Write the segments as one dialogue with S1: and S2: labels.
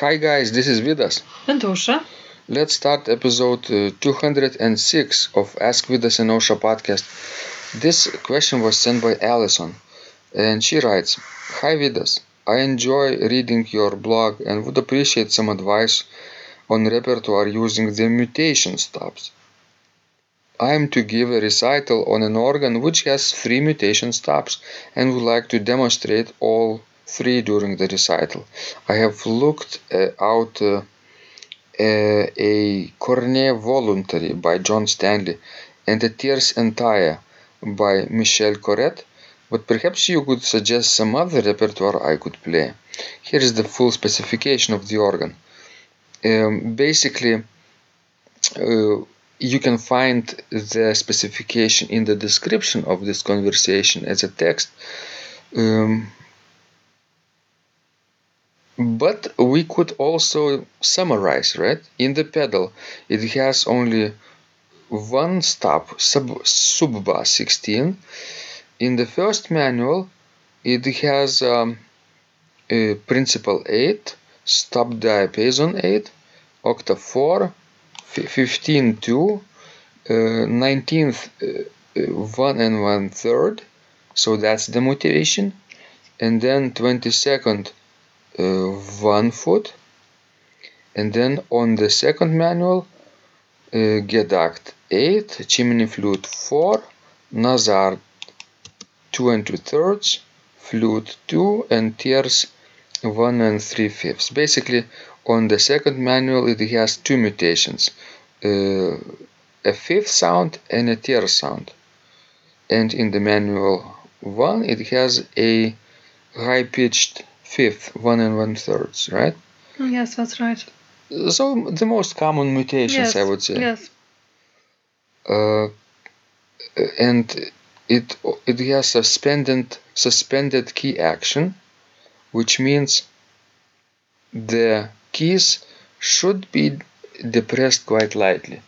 S1: Hi guys, this is Vidas.
S2: And Ausra.
S1: Let's start episode uh, 206 of Ask Vidas and Ausra podcast. This question was sent by Allison and she writes Hi Vidas, I enjoy reading your blog and would appreciate some advice on repertoire using the mutation stops. I am to give a recital on an organ which has three mutation stops and would like to demonstrate all three during the recital. I have looked uh, out uh, a, a Cornet Voluntary by John Stanley and a Tierce en taille by Michel Corrette, but perhaps you could suggest some other repertoire I could play. Here is the full specification of the organ. Um, basically, uh, you can find the specification in the description of this conversation as a text. Um, but we could also summarize, right? In the pedal, it has only one stop, sub, sub bass 16. In the first manual, it has um, a principal 8, stop diapason 8, octave 4, 15 2, uh, 19th uh, 1 and 1 third, so that's the mutation, and then 22nd uh, 1 foot, and then on the second manual, uh, Gedacht 8, chimney flute 4, Nazard 2 and 2 thirds, flute 2, and tierce 1 and 3 fifths. Basically, on the second manual, it has two mutations uh, a fifth sound and a tierce sound. And in the manual 1, it has a high pitched fifth, 1 and 1 thirds, right?
S2: Yes, that's right.
S1: So, the most common mutations,
S2: Yes,
S1: I would say.
S2: Yes.
S1: Uh, and it it has suspended suspended key action, which means the keys should be depressed quite lightly,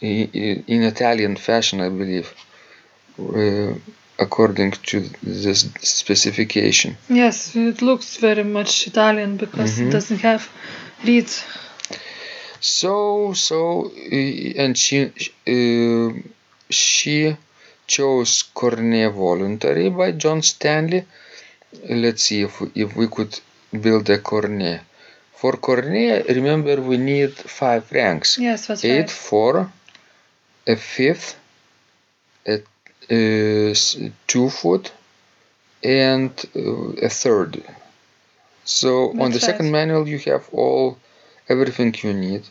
S1: in Italian fashion, I believe, uh, according to this specification.
S2: Yes, it looks very much Italian because
S1: Mhm.
S2: it doesn't have reeds.
S1: So so uh, and she uh, she chose Cornet Voluntary by John Stanley. Let's see if we, if we could build a cornet. For cornet, remember we need five ranks:
S2: Yes, that's
S1: eight,
S2: right.
S1: four, a fifth, a two foot, and uh, a third. So on the
S2: That's
S1: second manual, you have all everything you need,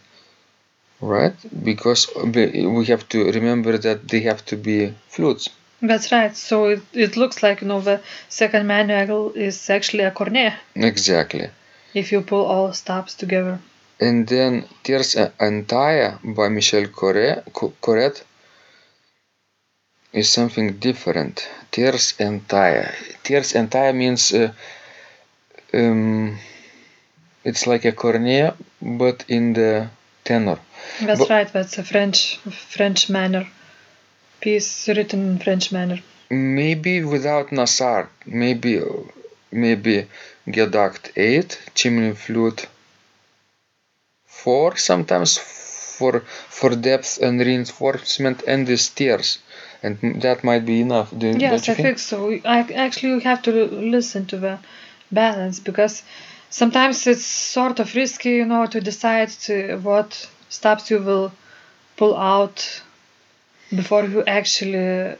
S1: right? Because we have to remember that they have to be flutes.
S2: That's right. So it, it looks like you know the second manual is actually a cornet
S1: Exactly.
S2: if you pull all stops together.
S1: And then Tierce en taille by Michel Corrette, Co- Corrette is something different. Tierce en taille. Tierce en taille means uh, um, it's like a cornet, but in the tenor.
S2: That's
S1: But-
S2: right. That's a French French manner piece written in French manner.
S1: Maybe without Nazard. Maybe maybe Gedacht 8, chimney flute 4 sometimes for for depth and reinforcement and the stairs. And that might be enough. Do,
S2: Yes, I think so. I actually you have to listen to the balance because sometimes it's sort of risky, you know, to decide to what stops you will pull out before you actually,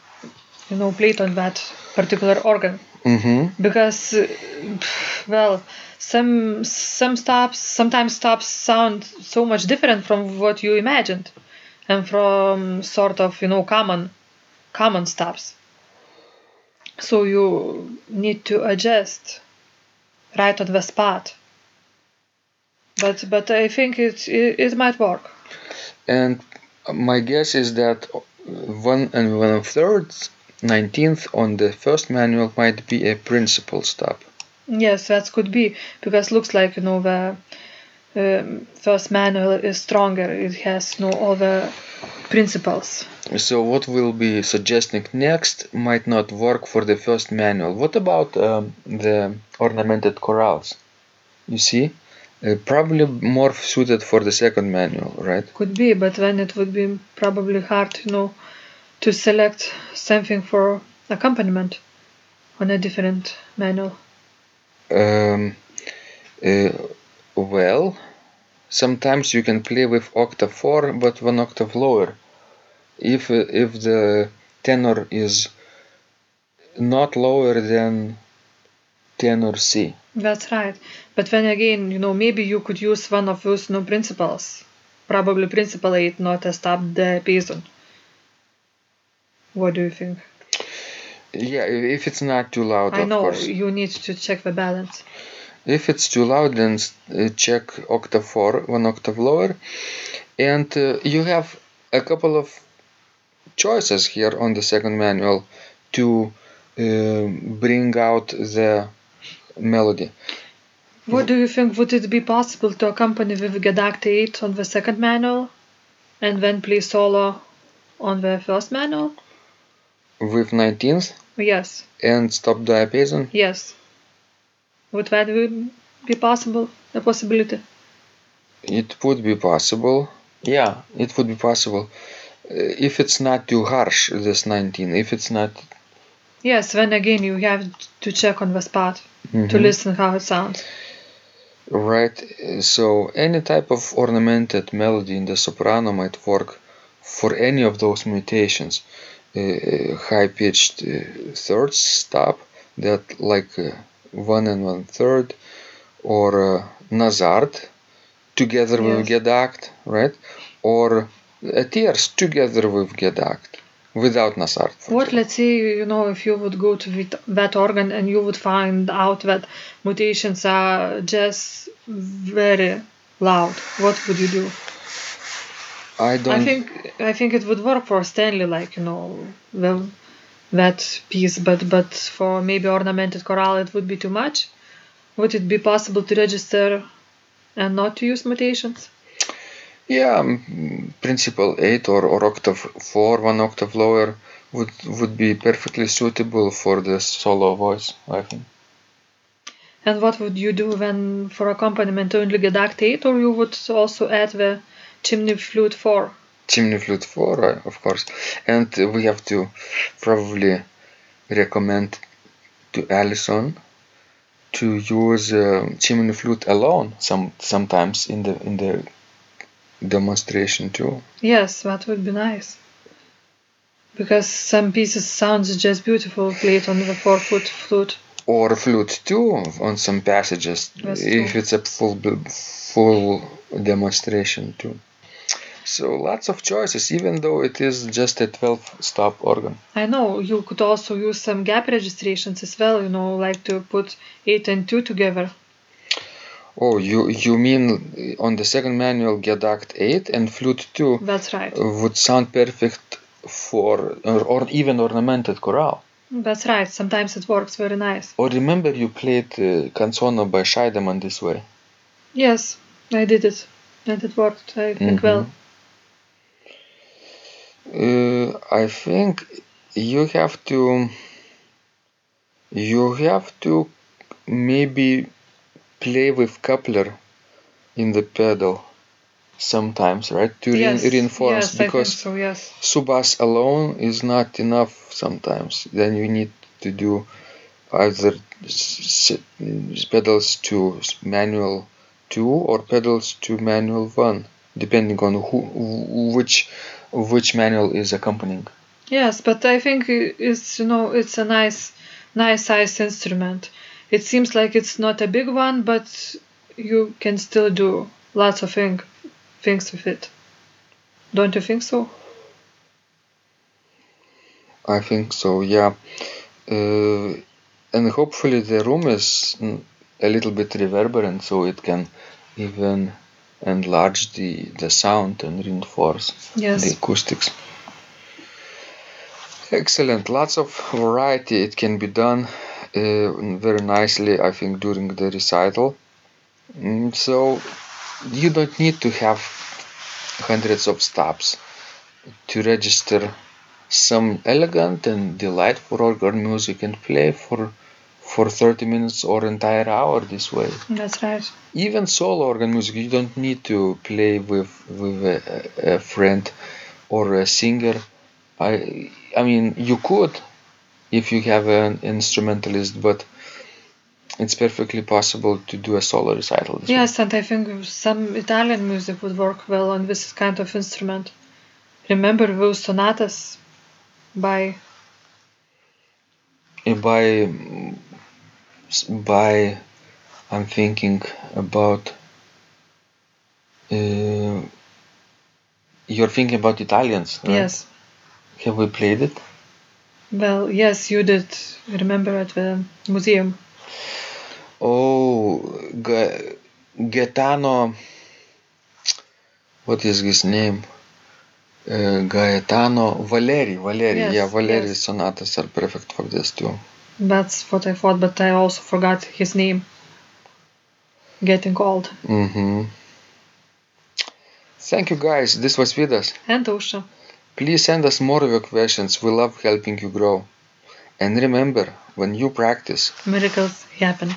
S2: you know, play it on that particular organ.
S1: Mm-hmm.
S2: Because, uh, well, some some stops sometimes stops sound so much different from what you imagined, and from sort of you know common common stops. So you need to adjust right on the spot. But but I think it it, it might work.
S1: And my guess is that one and one third, nineteenth on the first manual might be a principal stop.
S2: Yes, that could be because looks like you know the um, first manual is stronger. It has no other principals.
S1: So what we'll be suggesting next might not work for the first manual. What about um, the ornamented chorales? You see, Uh, probably more suited for the second manual, right?
S2: Could be, but then it would be probably hard, you know, to select something for accompaniment on a different manual.
S1: Um, uh, well, sometimes you can play with octave 4 but one octave lower. If, uh, if the tenor is not lower than tenor C.
S2: That's right. But then again, you know, maybe you could use one of those new principals. Probably principal 8, not a stop diapason. What do you think?
S1: Yeah, if it's not too loud,
S2: I
S1: of
S2: know
S1: course.
S2: you need to check the balance.
S1: If it's too loud, then uh, check octave 4, one octave lower. And uh, you have a couple of choices here on the second manual to uh, bring out the melody.
S2: What do you think? Would it be possible to accompany with Gedact 8 on the second manual and then play solo on the first manual?
S1: With 19th
S2: Yes,
S1: and stop diapason.
S2: yes. Would that be be possible? A possibility?
S1: It would be possible. Yeah, it would be possible. Uh, if it's not too harsh, this 19. If it's not.
S2: Yes, then again you have to check on the spot to
S1: Mhm.
S2: listen how it sounds.
S1: Right, so any type of ornamented melody in the soprano might work for any of those mutations. Uh, high pitched uh, third stop, that like uh, one and one third, or uh, Nazard together with
S2: Yes.
S1: Gedact, right? Or a tierce together with Gedact without Nazard.
S2: What, let's say, you know, if you would go to that organ and you would find out that mutations are just very loud, what would you do?
S1: I don't
S2: I think I think it would work for Stanley, like you know, well, that piece, but but for maybe ornamented chorale, it would be too much. Would it be possible to register and not to use mutations?
S1: Yeah, mm, principal 8 or, or octave 4, one octave lower would would be perfectly suitable for the solo voice, I think.
S2: And what would you do then for accompaniment only Gedact 8, or you would also add the chimney flute 4?
S1: Chimney flute 4, uh, of course. And we have to probably recommend to Alison to use uh, chimney flute alone some sometimes in the in the demonstration too.
S2: Yes, that would be nice. Because some pieces sounds just beautiful played on the four foot flute.
S1: Or flute too on some passages
S2: That's
S1: if
S2: true.
S1: it's a full full demonstration too so lots of choices even though it is just a 12 stop organ
S2: I know you could also use some gap registrations as well, you know, like to put 8 and 2 together.
S1: oh you you mean on the second manual Gedact 8 and flute 2
S2: That's right.
S1: would sound perfect for or, or even ornamented chorale
S2: That's right. Sometimes it works very nice.
S1: or remember you played uh, canzono by Scheidemann this way
S2: Yes, I did it. And it worked, I think, well.
S1: Uh, I think you have to you have to maybe play with coupler in the pedal sometimes, right? To
S2: yes,
S1: reinforce
S2: yes,
S1: because
S2: so, yes.
S1: subbass alone is not enough sometimes. Then you need to do either s- s- pedals to manual 2 or pedals to manual 1 depending on who which which manual is accompanying
S2: Yes, but I think it's you know it's a nice nice size instrument. It seems like it's not a big one, but you can still do lots of thing, things with it. Don't you think so?
S1: I think so, yeah. Uh, and hopefully the room is a little bit reverberant so it can even enlarge the, the sound and reinforce
S2: Yes.
S1: the acoustics. Excellent, lots of variety. It can be done uh, very nicely, I think, during the recital. Mm, so you don't need to have hundreds of stops to register some elegant and delightful organ music and play for for 30 minutes or entire hour this way.
S2: That's right.
S1: Even solo organ music, you don't need to play with with a, a friend or a singer. I I mean, you could if you have an instrumentalist, but it's perfectly possible to do a solo recital. way.
S2: Yes, and I think some Italian music would work well on this kind of instrument. Remember those sonatas by
S1: by by I'm thinking about uh, you're thinking about Italians right?
S2: yes.
S1: have we played it
S2: Well, yes, you did. Remember at the museum.
S1: Oh Ga- Gaetano what is his name uh, Gaetano Valeri Valeri
S2: Yes,
S1: yeah Valeri
S2: yes.
S1: sonatas are perfect for this too
S2: That's what I thought, but I also forgot his name. Getting old.
S1: mm-hmm. thank you guys this was Vidas
S2: And Ausra.
S1: Please send us more of your questions. We love helping you grow. And remember, when you practice,
S2: Miracles happen.